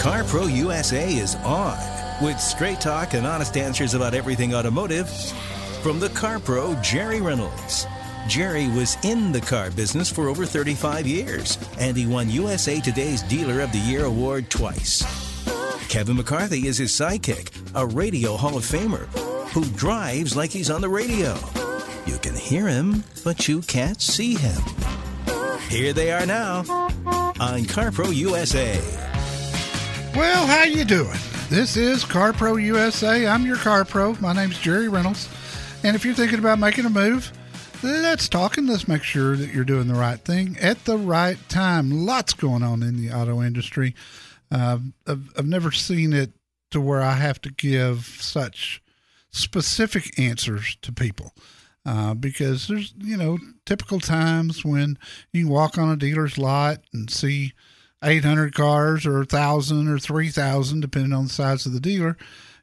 CarPro USA is on with straight talk and honest answers about everything automotive from the CarPro Jerry Reynolds. Jerry was in the car business for over 35 years, and he won USA Today's Dealer of the Year award twice. Kevin McCarthy is his sidekick, a radio Hall of Famer who drives like he's on the radio. You can hear him, but you can't see him. Here they are now on CarPro USA. Well, how you doing? This is CarPro USA. I'm your CarPro. My name's Jerry Reynolds. And if you're thinking about making a move, let's talk and let's make sure that you're doing the right thing at the right time. Lots going on in the auto industry. Uh, I've, I've never seen it to where I have to give such specific answers to people. Uh, because there's, you know, typical times when you walk on a dealer's lot and see 800 cars or 1,000 or 3,000, depending on the size of the dealer.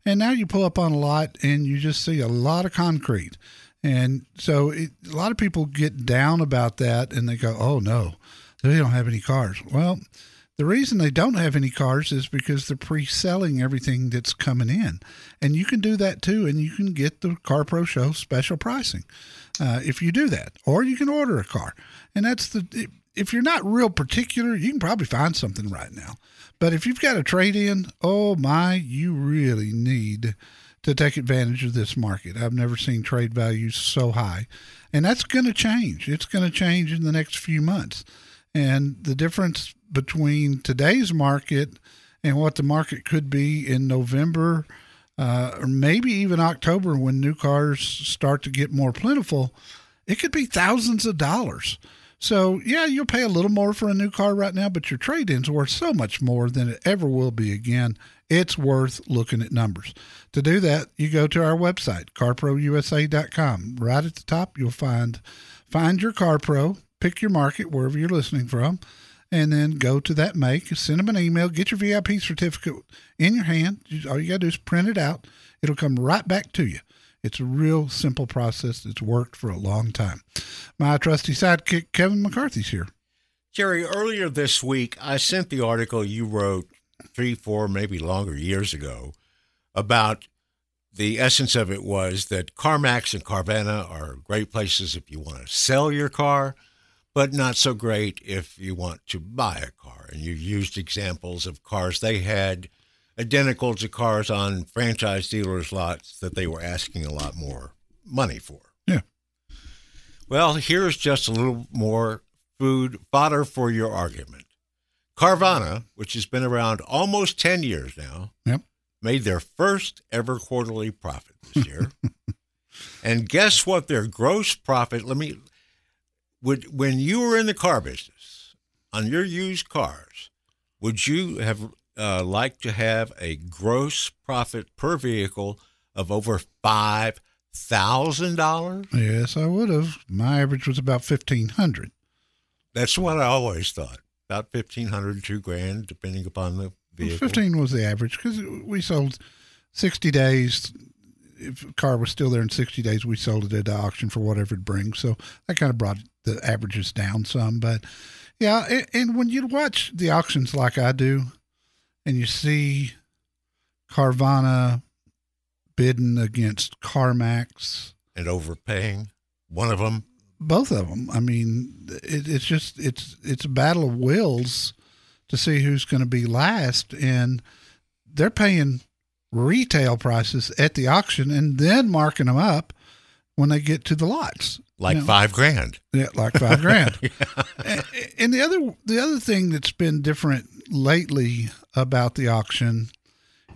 And now you pull up on a lot and you just see a lot of concrete. And so it, a lot of people get down about that and they go, oh no, they don't have any cars. Well, the reason they don't have any cars is because they're pre selling everything that's coming in. And you can do that too. And you can get the Car Pro Show special pricing uh, if you do that. Or you can order a car. And that's the, if you're not real particular, you can probably find something right now. But if you've got a trade in, oh my, you really need to take advantage of this market. I've never seen trade values so high. And that's going to change. It's going to change in the next few months. And the difference between today's market and what the market could be in November uh, or maybe even October when new cars start to get more plentiful, it could be thousands of dollars. So, yeah, you'll pay a little more for a new car right now, but your trade in's worth so much more than it ever will be again. It's worth looking at numbers. To do that, you go to our website, carprousa.com. Right at the top, you'll find find your car pro, pick your market wherever you're listening from, and then go to that make, send them an email, get your VIP certificate in your hand. All you got to do is print it out. It'll come right back to you. It's a real simple process. It's worked for a long time. My trusty sidekick, Kevin McCarthy's here. Jerry, earlier this week, I sent the article you wrote three, four, maybe longer years ago about the essence of it was that CarMax and Carvana are great places if you want to sell your car, but not so great if you want to buy a car. And you used examples of cars they had identical to cars on franchise dealers' lots that they were asking a lot more money for. Yeah. Well, here's just a little more food fodder for your argument. Carvana, which has been around almost 10 years now, Yep. made their first ever quarterly profit this year. and guess what their gross profit, let me would when you were in the car business on your used cars, would you have uh, liked to have a gross profit per vehicle of over five thousand dollars? Yes, I would have. My average was about fifteen hundred. That's what I always thought. About fifteen hundred, two grand, depending upon the vehicle. Fifteen was the average because we sold sixty days. If a car was still there in sixty days, we sold it at the auction for whatever it brings. So that kind of brought the averages down some. But yeah, and, and when you watch the auctions like I do, and you see Carvana bidding against CarMax, and overpaying. One of them. both of them. I mean, it, it's just it's it's a battle of wills to see who's going to be last, and they're paying retail prices at the auction and then marking them up when they get to the lots. Like You know? five grand. Yeah, like five grand. and, and the other the other thing that's been different lately about the auction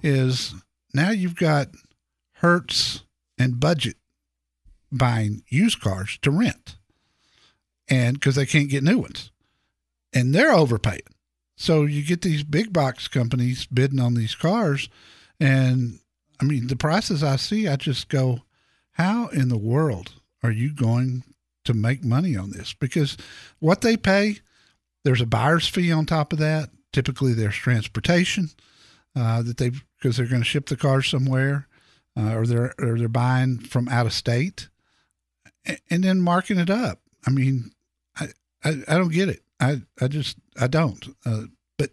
is now you've got Hertz and Budget buying used cars to rent, and because they can't get new ones, and they're overpaying. So you get these big box companies bidding on these cars, and I mean the prices I see, I just go, how in the world are you going to make money on this? Because what they pay, there's a buyer's fee on top of that. Typically, there's transportation uh, that they because they're going to ship the cars somewhere, uh, or they're or they're buying from out of state, a- and then marking it up. I mean, I I, I don't get it. I I just I don't. Uh, but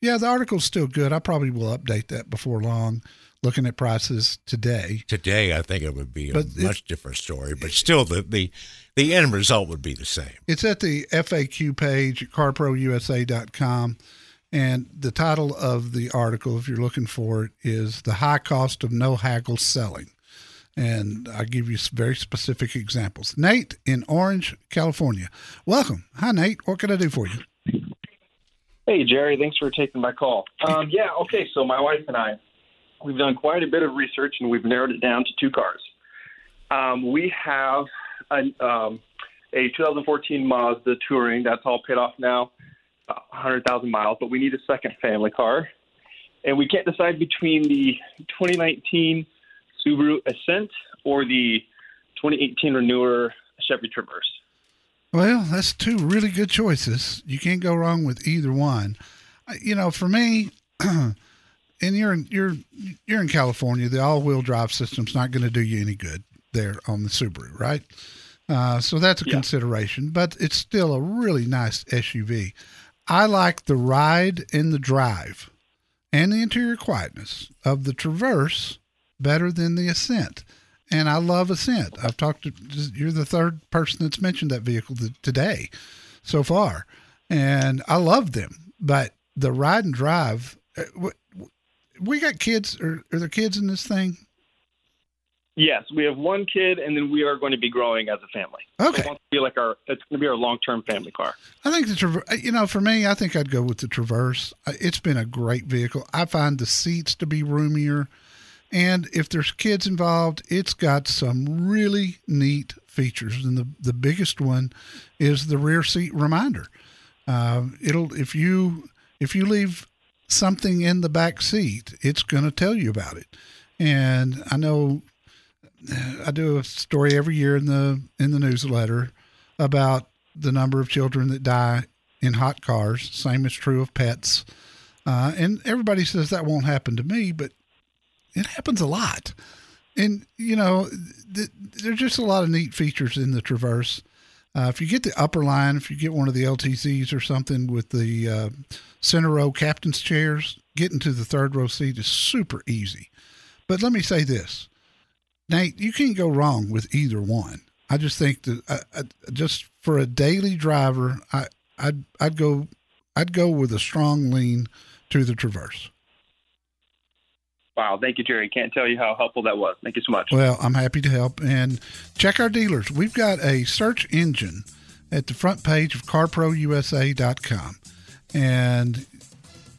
yeah, the article's still good. I probably will update that before long. Looking at prices today. Today, I think it would be a But it- much different story, but still, the, the the end result would be the same. It's at the FAQ page at carprousa.com. And the title of the article, if you're looking for it, is The High Cost of No Haggle Selling. And I give you some very specific examples. Nate in Orange, California. Welcome. Hi, Nate. What can I do for you? Hey, Jerry. Thanks for taking my call. Um, yeah, okay. So my wife and I, we've done quite a bit of research, and we've narrowed it down to two cars. Um, we have a, um, a 2014 Mazda Touring. That's all paid off now, 100,000 miles. But we need a second family car, and we can't decide between the 2019 Subaru Ascent or the 2018 or newer Chevy Traverse. Well, that's two really good choices. You can't go wrong with either one. You know, for me, and you're in, you're you're in California, the all-wheel drive system's not going to do you any good there on the Subaru, right? Uh, so that's a Yeah. consideration, but it's still a really nice SUV. I like the ride and the drive and the interior quietness of the Traverse better than the Ascent. And I love Ascent. I've talked to you're the third person that's mentioned that vehicle today so far. And I love them. But the ride and drive, eh, w- we got kids. Are, are there kids in this thing? Yes, we have one kid, and then we are going to be growing as a family. Okay. It wants to be like our. It's going to be our long-term family car. I think the Traverse, you know, for me, I think I'd go with the Traverse. Uh, It's been a great vehicle. I find the seats to be roomier. And if there's kids involved, it's got some really neat features. And the, the biggest one is the rear seat reminder. Uh, it'll, if you, if you leave something in the back seat, it's going to tell you about it. And I know I do a story every year in the in the newsletter about the number of children that die in hot cars. Same is true of pets. Uh, and everybody says that won't happen to me, but it happens a lot. And you know, th- there's just a lot of neat features in the Traverse. Uh, if you get the upper line, if you get one of the LTZs or something with the uh, center row captain's chairs, getting to the third row seat is super easy. But let me say this, Nate, you can't go wrong with either one. I just think that I, I, just for a daily driver, I I'd I'd go I'd go with a strong lean to the Traverse. Wow, thank you, Jerry. Can't tell you how helpful that was. Thank you so much. Well, I'm happy to help and check our dealers. We've got a search engine at the front page of carprousa.com and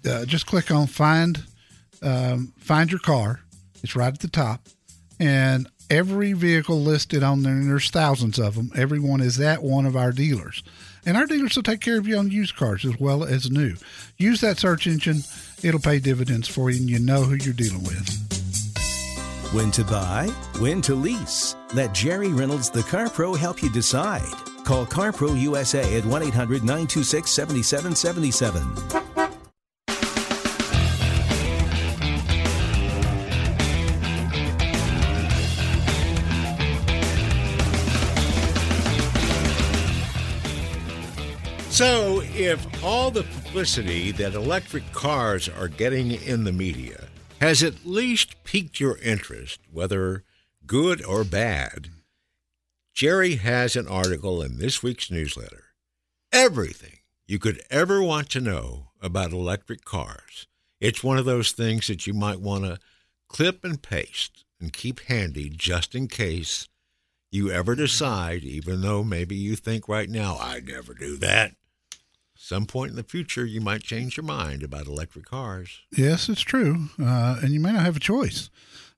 uh, just click on find um, find your car. It's right at the top, and every vehicle listed on there, and there's thousands of them. Everyone is at one of our dealers, and our dealers will take care of you on used cars as well as new. Use that search engine; it'll pay dividends for you, and you know who you're dealing with. When to buy, when to lease. Let Jerry Reynolds, the Car Pro, help you decide. Call CarPro USA at 1 800 926 7777. So, if all the publicity that electric cars are getting in the media has at least piqued your interest, whether good or bad, Jerry has an article in this week's newsletter Everything you could ever want to know about electric cars. It's one of those things that you might want to clip and paste and keep handy just in case you ever decide, even though maybe you think right now, I'd never do that. Some point in the future, you might change your mind about electric cars. Yes, it's true, uh, and you may not have a choice.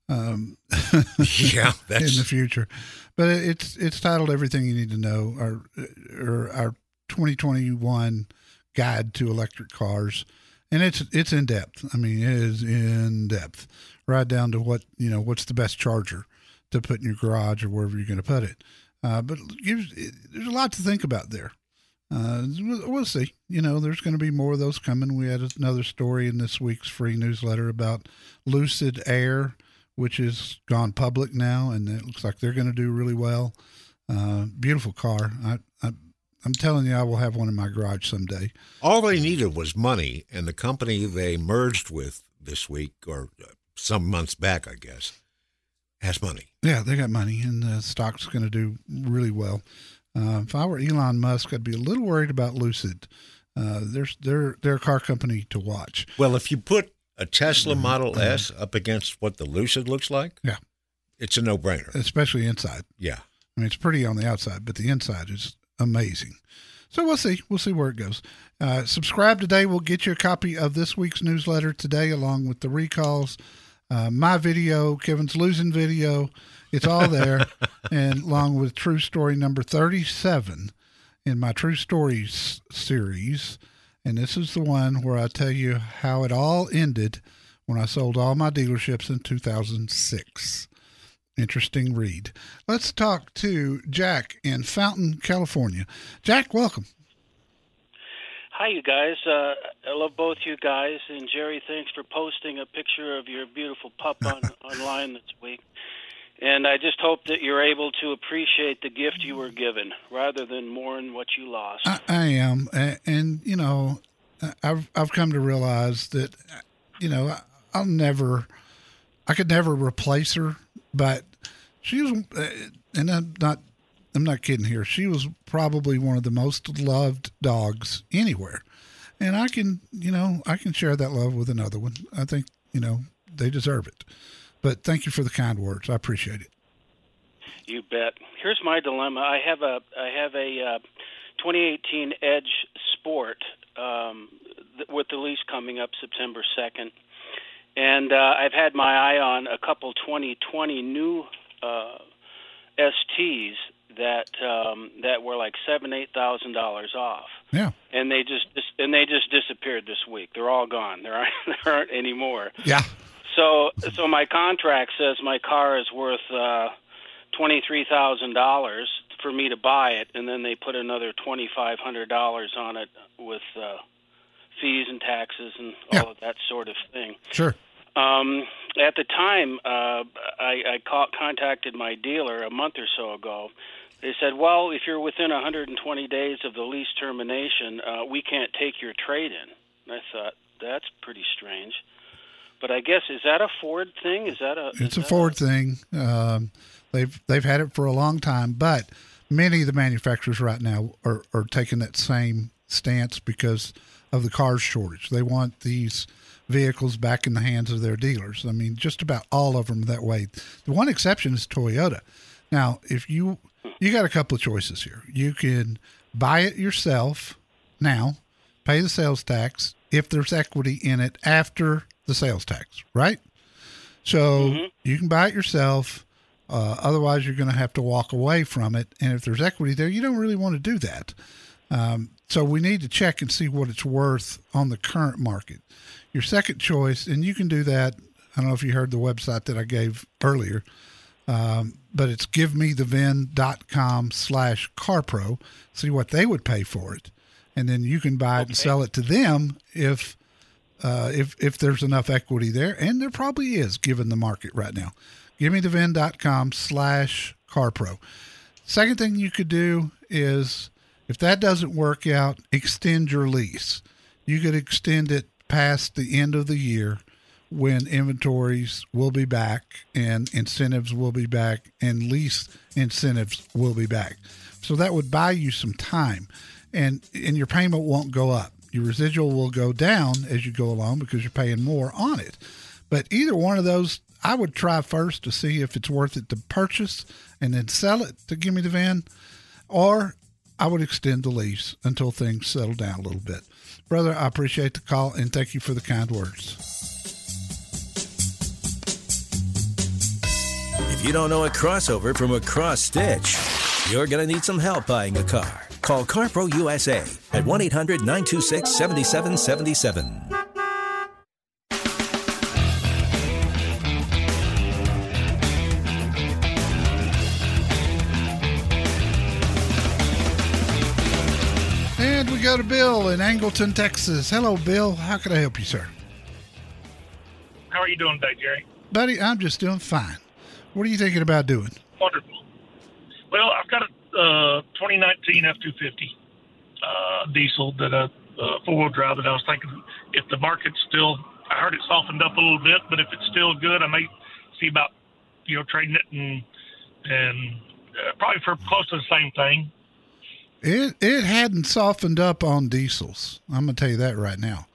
Um, yeah, that's in the future, but it's it's titled "Everything You Need to Know," our or our 2021 guide to electric cars, and it's it's in depth. I mean, it is in depth, right down to what you know what's the best charger to put in your garage or wherever you're going to put it. Uh, but gives, there's a lot to think about there. Uh, we'll, see. You know, there's going to be more of those coming. We had another story in this week's free newsletter about Lucid Air, which has gone public now, and it looks like they're going to do really well. Uh, beautiful car. I, I, I'm telling you, I will have one in my garage someday. All they needed was money, and the company they merged with this week, or some months back, I guess, has money. Yeah, they got money, and the stock's going to do really well. Uh, if I were Elon Musk, I'd be a little worried about Lucid. Uh, they're they're they're a car company to watch. Well, if you put a Tesla Model S up against what the Lucid looks like, Yeah, it's a no-brainer. especially inside. Yeah. I mean, it's pretty on the outside, but the inside is amazing. So we'll see. We'll see where it goes. Uh, subscribe today. We'll get you a copy of this week's newsletter today, along with the recalls, uh, my video, Kevin's losing video. It's all there, and along with True Story number 37 in my True Stories series. And this is the one where I tell you how it all ended when I sold all my dealerships in 2006. Interesting read. Let's talk to Jack in Fountain, California. Jack, welcome. Hi, you guys. Uh, I love both you guys. And Jerry, thanks for posting a picture of your beautiful pup on, online this week. And I just hope that you're able to appreciate the gift you were given rather than mourn what you lost. I, I am, and, and you know, I've I've come to realize that, you know, I'll never, I could never replace her, but she was, uh, and I'm not, I'm not kidding here. She was probably one of the most loved dogs anywhere, and I can, you know, I can share that love with another one. I think, you know, they deserve it. But thank you for the kind words. I appreciate it. You bet. Here's my dilemma. I have a I have a uh, 2018 Edge Sport um, th- with the lease coming up September 2nd, and uh, I've had my eye on a couple 2020 new uh, STs that um, that were like seven eight thousand dollars off, Yeah. and they just dis- and they just disappeared this week. They're all gone. There aren't there aren't any more. Yeah. So, so my contract says my car is worth uh, twenty three thousand dollars for me to buy it, and then they put another twenty five hundred dollars on it with uh, fees and taxes and all Yeah. of that sort of thing. Sure. Um, at the time, uh, I, I ca- contacted my dealer a month or so ago. They said, "Well, if you're within 120 days of the lease termination, uh, we can't take your trade-in." And I thought that's pretty strange. But I guess is that a Ford thing? Is that a? It's a Ford thing. Um, they've they've had it for a long time, but many of the manufacturers right now are, are taking that same stance because of the cars shortage. They want these vehicles back in the hands of their dealers. I mean, just about all of them that way. The one exception is Toyota. Now, if you you got a couple of choices here. You can buy it yourself now, pay the sales tax if there's equity in it after the sales tax, right? So you can buy it yourself. Uh, otherwise, you're going to have to walk away from it. And if there's equity there, you don't really want to do that. Um, so we need to check and see what it's worth on the current market. Your second choice, and you can do that. I don't know if you heard the website that I gave earlier, um, but it's givemethevin.com slash carpro. See what they would pay for it. And then you can buy it and sell it to them if uh, if if there's enough equity there, and there probably is given the market right now. GiveMeTheVin.com slash CarPro. Second thing you could do is if that doesn't work out, extend your lease. You could extend it past the end of the year when inventories will be back and incentives will be back and lease incentives will be back. So that would buy you some time. and and your payment won't go up. Your residual will go down as you go along because you're paying more on it. But either one of those, I would try first to see if it's worth it to purchase and then sell it to give me the VIN, or I would extend the lease until things settle down a little bit. Brother, I appreciate the call and thank you for the kind words. If you don't know a crossover from a cross stitch, you're going to need some help buying a car. Call CarPro USA at 1 800 926 7777. And we go to Bill in Angleton, Texas. Hello, Bill. How can I help you, sir? How are you doing today, Jerry? Buddy, I'm just doing fine. What are you thinking about doing? Wonderful. Well, I've got a uh, 2019 F250 uh, diesel that a uh, four wheel drive that I was thinking if the market's still, I heard it softened up a little bit, but if it's still good, I may see about you know trading it and and uh, probably for close to the same thing. It it hadn't softened up on diesels. I'm gonna tell you that right now.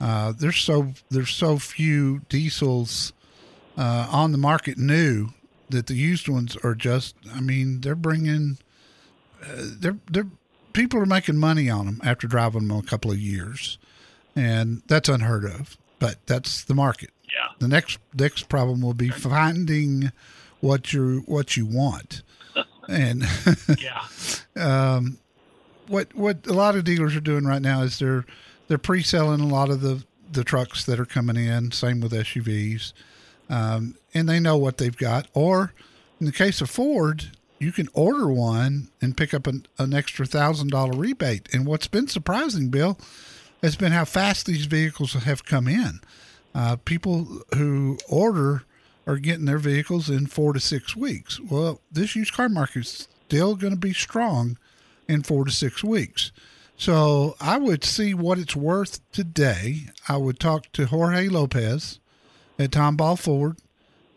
Uh, there's so there's so few diesels uh, on the market new that the used ones are just. I mean, they're bringing. They're they're people are making money on them after driving them a couple of years, and that's unheard of. But that's the market. Yeah. The next next problem will be finding what you what you want, and Yeah. um, what what a lot of dealers are doing right now is they're they're pre-selling a lot of the the trucks that are coming in. Same with SUVs, um, and they know what they've got. Or in the case of Ford, you can order one and pick up an, an extra thousand dollar rebate. And what's been surprising, Bill, has been how fast these vehicles have come in. Uh, people who order are getting their vehicles in four to six weeks. Well, this used car market is still going to be strong in four to six weeks. So I would see what it's worth today. I would talk to Jorge Lopez at Tomball Ford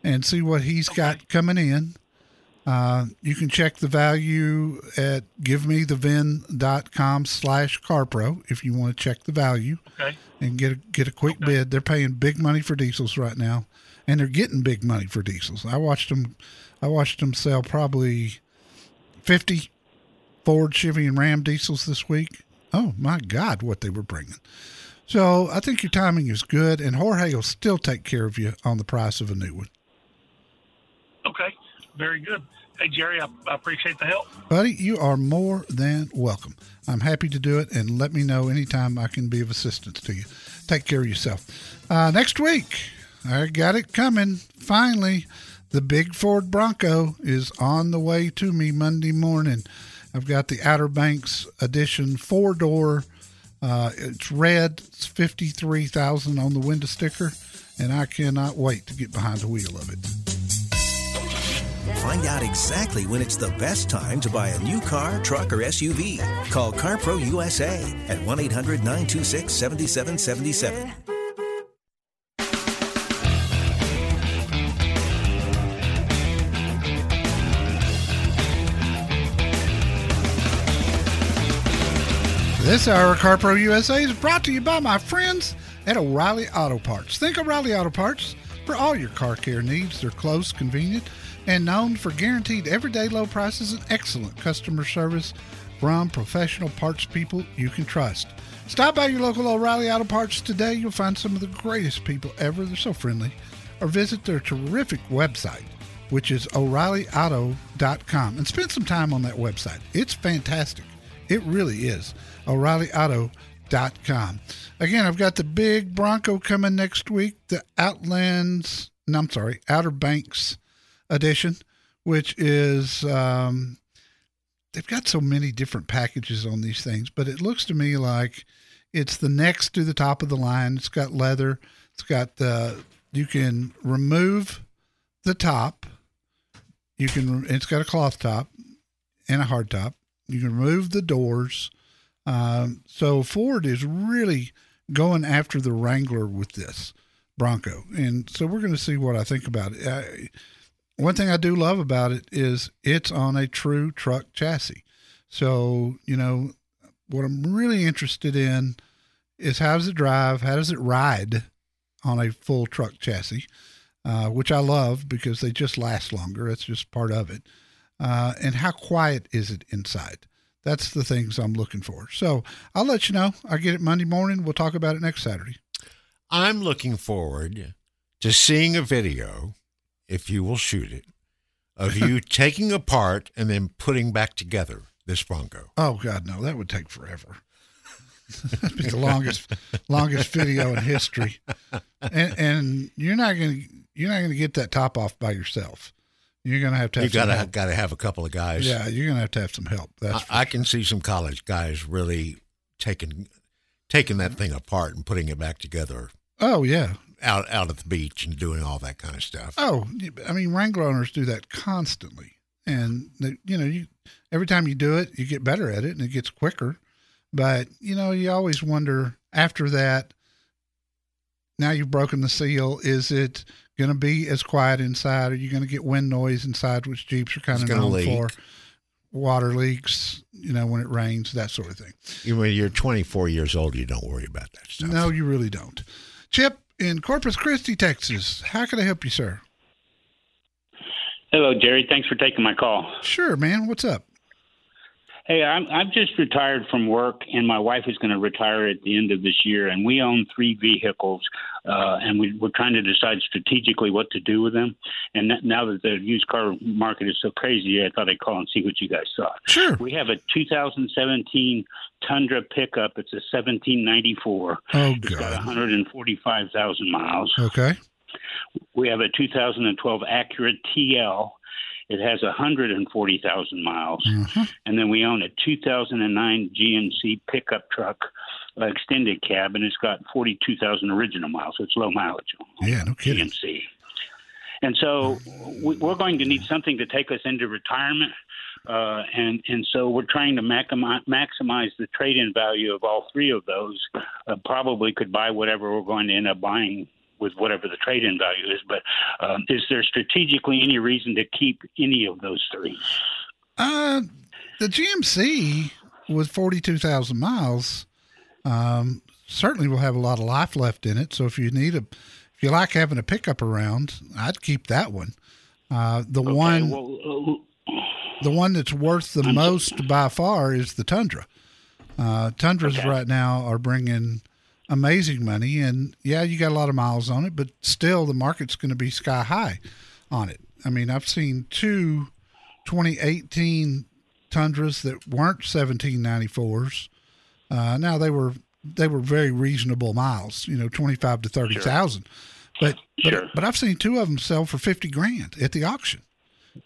and see what he's got coming in. Uh, you can check the value at givemethevin.com slash carpro if you want to check the value Okay. and get a, get a quick bid. They're paying big money for diesels right now, and they're getting big money for diesels. I watched them, I watched them sell probably fifty Ford, Chevy, and Ram diesels this week. Oh my God, what they were bringing! So I think your timing is good, and Jorge will still take care of you on the price of a new one, Okay. Very good. Hey, Jerry, I, I appreciate the help. buddy. You are more than welcome. I'm happy to do it, and let me know anytime I can be of assistance to you. Take care of yourself. Uh, next week, I got it coming. Finally, the big Ford Bronco is on the way to me Monday morning. I've got the Outer Banks edition four door. Uh, it's red. It's fifty three thousand on the window sticker, and I cannot wait to get behind the wheel of it. Find out exactly when it's the best time to buy a new car, truck, or SUV. Call CarPro USA at 1 800 926 7777. This hour of CarPro USA is brought to you by my friends at O'Reilly Auto Parts. Think O'Reilly Auto Parts for all your car care needs. They're close, convenient, and known for guaranteed everyday low prices and excellent customer service from professional parts people you can trust. Stop by your local O'Reilly Auto Parts today. You'll find some of the greatest people ever. They're so friendly. Or visit their terrific website, which is O'ReillyAuto.com, and spend some time on that website. It's fantastic. It really is. O'ReillyAuto.com. Again, I've got the big Bronco coming next week, the Outlands, no, I'm sorry, Outer Banks edition, which is, um, they've got so many different packages on these things, but it looks to me like it's the next to the top of the line. It's got leather, it's got the, you can remove the top, you can, it's got a cloth top and a hard top. You can remove the doors. Um, so Ford is really going after the Wrangler with this Bronco, and so we're going to see what I think about it. I, one thing I do love about it is it's on a true truck chassis. So you know, what I'm really interested in is how does it drive? How does it ride on a full truck chassis? Uh, which I love because they just last longer. It's just part of it. Uh, and how quiet is it inside? That's the things I'm looking for. So I'll let you know. I get it Monday morning. We'll talk about it next Saturday. I'm looking forward to seeing a video, if you will shoot it, of you taking apart and then putting back together this Bronco. Oh God, no, that would take forever. That'd be the longest longest video in history. And, and you're not gonna you're not gonna get that top off by yourself. You're gonna have to have You gotta help. gotta have a couple of guys. Yeah, you're gonna have to have some help. That's I, I can see some college guys really taking taking that thing apart and putting it back together oh yeah. Out out at the beach and doing all that kind of stuff. Oh, I mean, Wrangler owners do that constantly, and they, you know, you every time you do it, you get better at it, and it gets quicker. But you know, you always wonder after that. Now you've broken the seal. Is it going to be as quiet inside? Are you going to get wind noise inside, which Jeeps are kind of known leak. for? Water leaks, you know, when it rains, that sort of thing. When you're 24 years old, you don't worry about that stuff. No, you really don't. Chip in Corpus Christi, Texas. How can I help you, sir? Hello, Jerry. Thanks for taking my call. Sure, man. What's up? Hey, I'm I've just retired from work, and my wife is going to retire at the end of this year, and we own three vehicles, uh, and we, we're trying to decide strategically what to do with them. And that, now that the used car market is so crazy, I thought I'd call and see what you guys thought. Sure. We have a 2017 Tundra pickup. It's a 1794. Oh It's got God. 145,000 miles. Okay. We have a 2012 Acura TL. It has 140,000 miles. Mhm. And then we own a 2009 GMC pickup truck, uh, extended cab, and it's got 42,000 original miles. So it's low mileage. Yeah, no kidding. GMC. And so we- we're going to need something to take us into retirement. Uh, and and so we're trying to maximize, maximize the trade-in value of all three of those. Uh, probably could buy whatever we're going to end up buying with whatever the trade-in value is. But um, is there strategically any reason to keep any of those three? Uh, the GMC with 42,000 miles um, certainly will have a lot of life left in it. So if you need a, if you like having a pickup around, I'd keep that one. Uh, the Okay, one, well, uh, the one that's worth the most by far is the Tundra. Uh, Tundras Okay. right now are bringing amazing money, and yeah, you got a lot of miles on it, but still the market's going to be sky high on it. I mean, I've seen two 2018 Tundras that weren't 1794s. Uh, now they were they were very reasonable miles, you know, 25 to 30,000. But but Sure. but I've seen two of them sell for 50 grand at the auction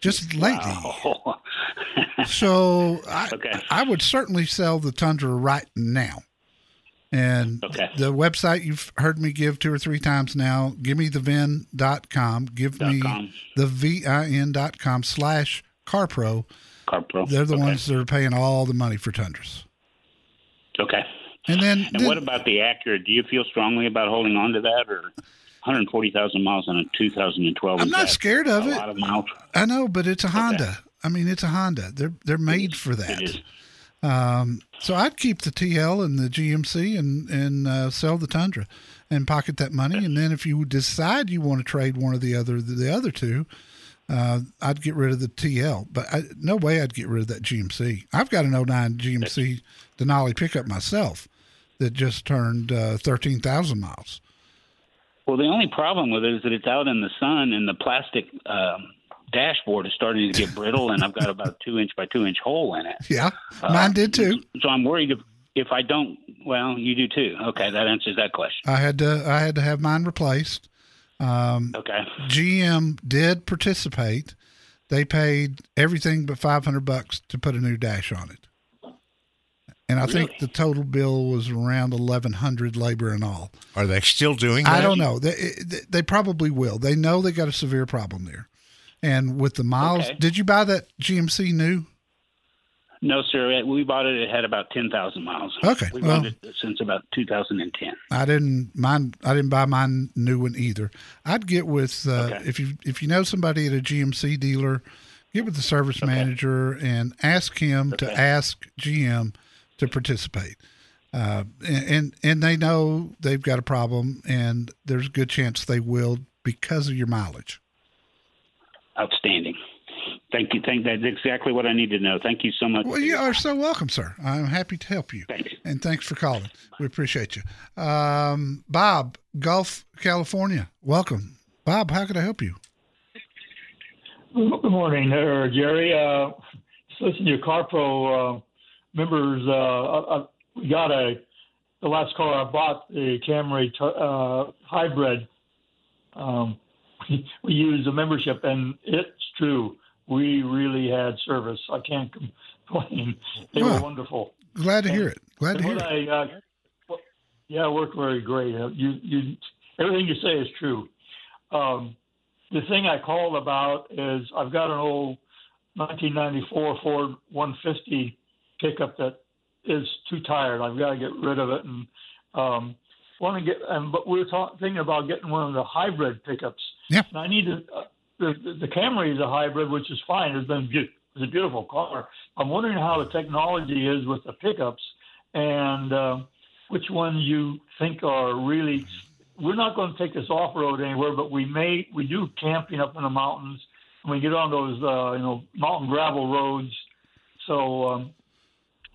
just lately. wow. So I, Okay. I would certainly sell the Tundra right now. And Okay. the website you've heard me give two or three times now, give me the VIN.com, give Dot me com. the VIN.com slash CarPro. CarPro. They're the okay. ones that are paying all the money for Tundras. Okay. And then, And then- what about the Acura? Do you feel strongly about holding on to that, or 140,000 miles on a 2012? I'm not scared of a it. lot of miles. I know, but it's a Honda. I mean, it's a Honda. They're they're made for that. that. is. Um, so I'd keep the TL and the GMC and and uh, sell the Tundra and pocket that money. And then if you decide you want to trade one or the other, the other two, uh, I'd get rid of the TL. But I, no way I'd get rid of that GMC. I've got an 09 GMC Denali pickup myself that just turned uh, 13,000 miles. Well, the only problem with it is that it's out in the sun, and the plastic um, dashboard is starting to get brittle, and I've got about a two inch by two inch hole in it. Yeah, Uh, mine did too. So I'm worried if if I don't. Well, you do too. Okay, that answers that question. I had to I had to have mine replaced. Um, Okay. GM did participate. They paid everything but 500 bucks to put a new dash on it. And I think the total bill was around 1100 labor and all. Are they still doing that? I don't know. They, they probably will. They know they got a severe problem there. And with the miles, Okay. did you buy that GMC new? No, sir. We bought it. It had about ten thousand miles. Okay, We've well- owned it since about 2010. I didn't mine. I didn't buy my new one either. I'd get with uh, Okay. if you if you know somebody at a GMC dealer, get with the service manager and ask him to ask GM to participate. Uh, and and they know they've got a problem, and there's a good chance they will because of your mileage. Outstanding. Thank you. Thank that's exactly what I need to know. Thank you so much. Well, you are so welcome, sir. I'm happy to help you. Thanks. And thanks for calling. We appreciate you. Um, Bob, Gulf, California. Welcome. Bob, how can I help you? Good morning, uh, Jerry. Uh, just listen to your CarPro uh, members. Uh, I, I got a the last car I bought, the Camry uh, hybrid. Um, we use a membership, and it's true. We really had service. I can't complain. They Wow. were wonderful. Glad to hear it. Glad to hear it. I, uh, yeah, it worked very great. Uh, You, you, everything you say is true. Um, the thing I called about is I've got an old 1994 Ford 150 pickup that is too tired. I've got to get rid of it, and um, want to get. And but we were talk, thinking about getting one of the hybrid pickups. Yeah. And I need to. Uh, the, the Camry is a hybrid, which is fine. It's been beau- it's a beautiful car. I'm wondering how the technology is with the pickups, and uh, which ones you think are really. We're not going to take this off road anywhere, but we may. We do camping up in the mountains, and we get on those uh, you know mountain gravel roads. So um,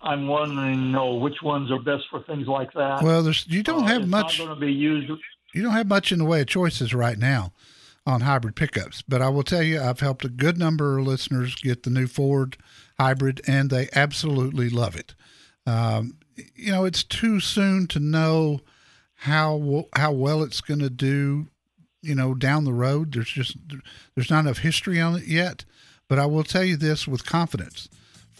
I'm wondering, you know, which ones are best for things like that. Well, there's you don't Uh, have it's much. Going to be used. you don't have much in the way of choices right now on hybrid pickups. But I will tell you, I've helped a good number of listeners get the new Ford hybrid, and they absolutely love it. Um, you know, it's too soon to know how how well it's going to do. You know, down the road, there's just there's not enough history on it yet. But I will tell you this with confidence: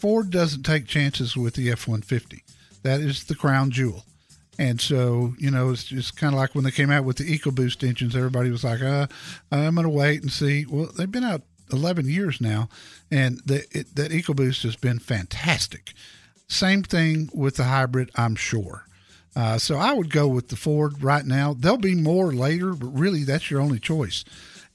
Ford doesn't take chances with the F one fifty. That is the crown jewel. And so, you know, it's just kind of like when they came out with the EcoBoost engines, everybody was like, uh, I'm going to wait and see. Well, they've been out 11 years now, and the, it, that EcoBoost has been fantastic. Same thing with the hybrid, I'm sure. Uh, so I would go with the Ford right now. There'll be more later, but really that's your only choice.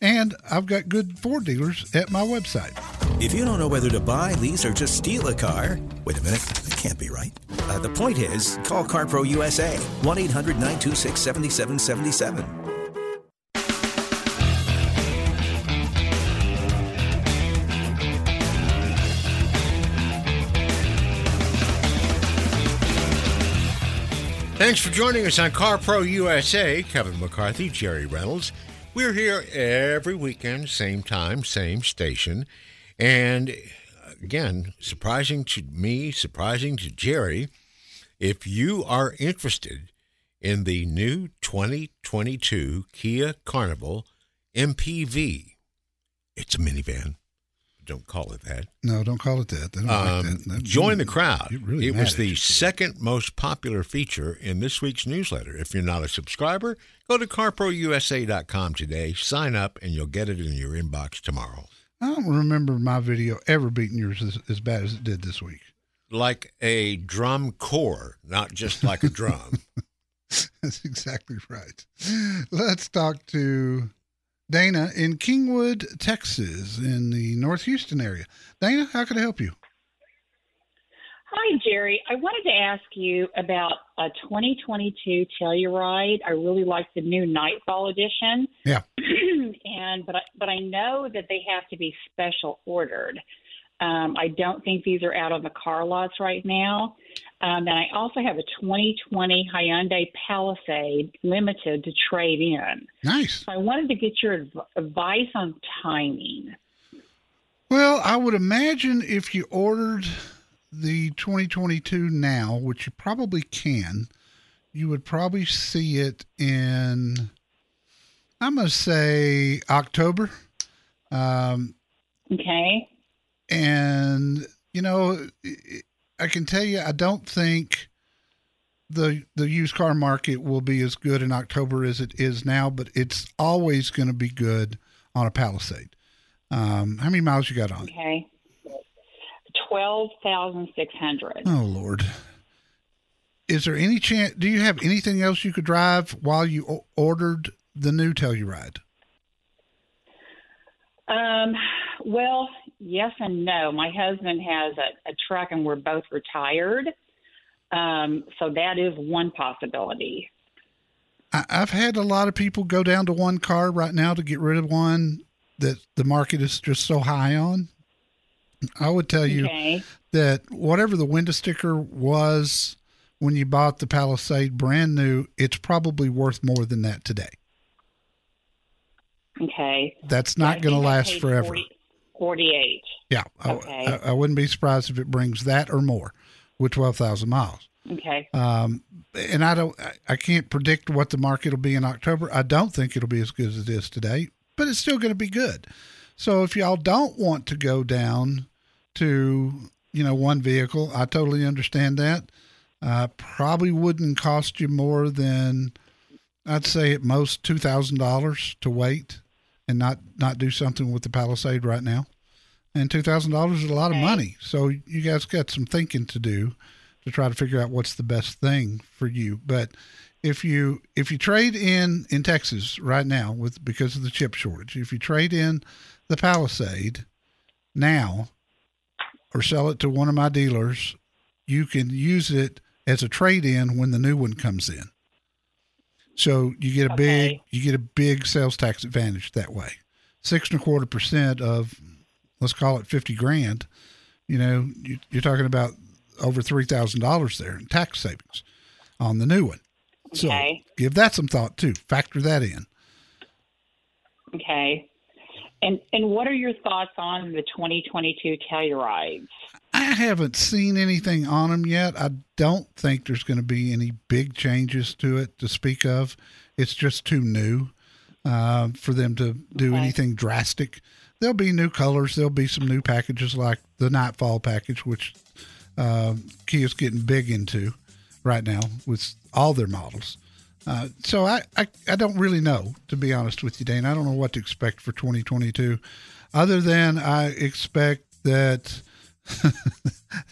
And I've got good Ford dealers at my website. If you don't know whether to buy, lease, or just steal a car, wait a minute, that can't be right. Uh, the point is, call CarPro USA, 1 800 926 7777. Thanks for joining us on CarPro USA. Kevin McCarthy, Jerry Reynolds. We're here every weekend, same time, same station. And again, surprising to me, surprising to Jerry, if you are interested in the new 2022 Kia Carnival MPV, it's a minivan. Don't call it that. No, don't call it that. Don't like Um, that. Join the crowd. really it was the you. second most popular feature in this week's newsletter. If you're not a subscriber, go to carprousa.com today, sign up, and you'll get it in your inbox tomorrow. I don't remember my video ever beating yours as, as bad as it did this week. Like a drum corps, not just like a drum. That's exactly right. Let's talk to Dana in Kingwood, Texas, in the North Houston area. Dana, how can I help you? Hi, Jerry. I wanted to ask you about a 2022 Telluride. I really like the new Nightfall edition. Yeah. and but I, but I know that they have to be special ordered. Um, I don't think these are out on the car lots right now. Um, and I also have a 2020 Hyundai Palisade Limited to trade in. Nice. So I wanted to get your adv- advice on timing. Well, I would imagine if you ordered the 2022 now, which you probably can, you would probably see it in, I'm going to say October. Um, Okay. and you know i can tell you i don't think the the used car market will be as good in october as it is now but it's always going to be good on a palisade um how many miles you got on it? Okay. Twelve thousand six hundred. oh lord is there any chance do you have anything else you could drive while you o- ordered the new telluride Um, well, yes and no. My husband has a, a truck, and we're both retired. Um, so that is one possibility. I, I've had a lot of people go down to one car right now to get rid of one that the market is just so high on. I would tell you Okay. that whatever the window sticker was when you bought the Palisade brand new, it's probably worth more than that today. Okay. That's Yeah, not going to last forever. 40 48. Yeah, I- Okay. I, I wouldn't be surprised if it brings that or more with twelve thousand miles. Okay. Um, and I don't, I- I can't predict what the market will be in October. I don't think it'll be as good as it is today, but it's still going to be good. So if y'all don't want to go down to, you know, one vehicle, I totally understand that. Uh, probably wouldn't cost you more than, I'd say at most two thousand dollars to wait and not not do something with the Palisade right now. And two thousand dollars is a lot of money. So you guys got some thinking to do to try to figure out what's the best thing for you. But if you if you trade in in Texas right now with because of the chip shortage, if you trade in the Palisade now or sell it to one of my dealers, you can use it as a trade in when the new one comes in. So you get a big you get a big sales tax advantage that way. Six and a quarter percent of let's call it fifty grand. You know, you, you're talking about over three thousand dollars there in tax savings on the new one. So Okay. give that some thought too. Factor that in. Okay. And and what are your thoughts on the 2022 Tellurides? I haven't seen anything on them yet. I don't think there's going to be any big changes to it to speak of. It's just too new uh, for them to do anything drastic. There'll be new colors. There'll be some new packages like the Nightfall package, which uh, Kia's getting big into right now with all their models. Uh, so I, I, I don't really know, to be honest with you, Dane. I don't know what to expect for 2022, other than I expect that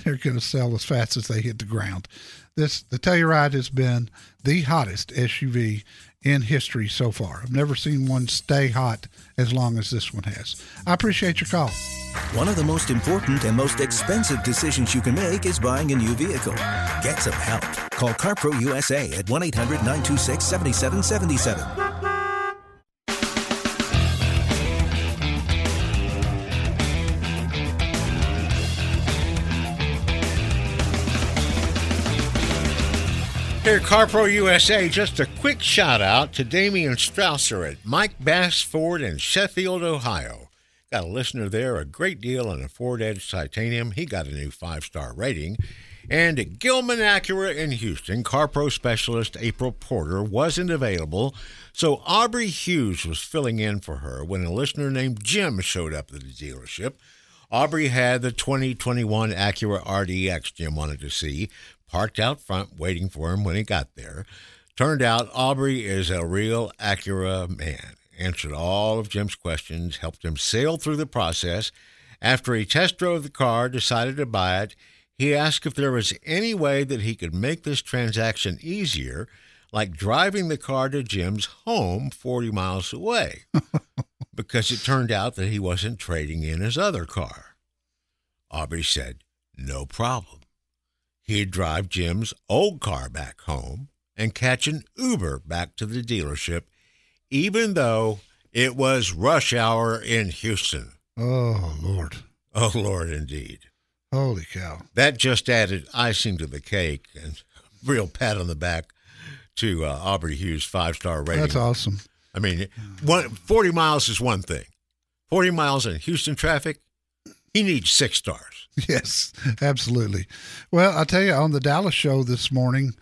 they're going to sell as fast as they hit the ground. This the Telluride has been the hottest SUV in history so far. I've never seen one stay hot as long as this one has. I appreciate your call. One of the most important and most expensive decisions you can make is buying a new vehicle. Get some help. Call CarPro USA at 1 800 926 7777. Here CarPro USA, just a quick shout out to Damian Strausser at Mike Bass Ford in Sheffield, Ohio. Got a listener there, a great deal on a Ford Edge Titanium. He got a new five star rating. And at Gillman Acura in Houston, CarPro specialist April Porter wasn't available, so Aubrey Hughes was filling in for her when a listener named Jim showed up at the dealership. Aubrey had the 2021 Acura RDX Jim wanted to see, parked out front waiting for him when he got there. Turned out Aubrey is a real Acura man. Answered all of Jim's questions, helped him sail through the process. After he test drove the car, decided to buy it, he asked if there was any way that he could make this transaction easier, like driving the car to Jim's home 40 miles away, because it turned out that he wasn't trading in his other car. Aubrey said, no problem. He'd drive Jim's old car back home and catch an Uber back to the dealership, even though it was rush hour in Houston. Oh, Lord. Oh, Lord, indeed. Holy cow. That just added icing to the cake and real pat on the back to uh, Aubrey Hughes' five star rating. That's awesome. I mean, one, 40 miles is one thing. 40 miles in Houston traffic, he needs six stars. Yes, absolutely. Well, I'll tell you, on the Dallas show this morning,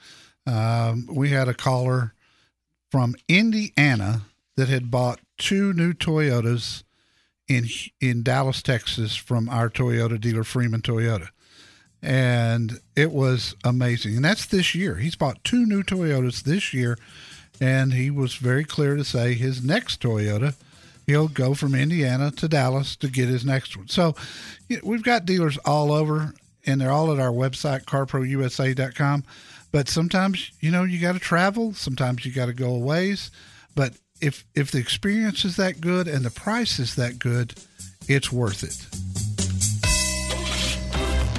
um, we had a caller from Indiana that had bought two new Toyotas in in Dallas, Texas, from our Toyota dealer, Freeman Toyota, and it was amazing. And that's this year. He's bought two new Toyotas this year, and he was very clear to say his next Toyota he'll go from Indiana to Dallas to get his next one. So we've got dealers all over, and they're all at our website, carprousa.com. But sometimes, you know, you got to travel. Sometimes you got to go a ways. But if if the experience is that good and the price is that good, it's worth it.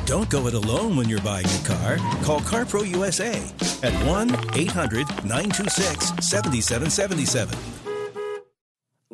Don't go it alone when you're buying a car. Call CarPro USA at 1 800 926 7777.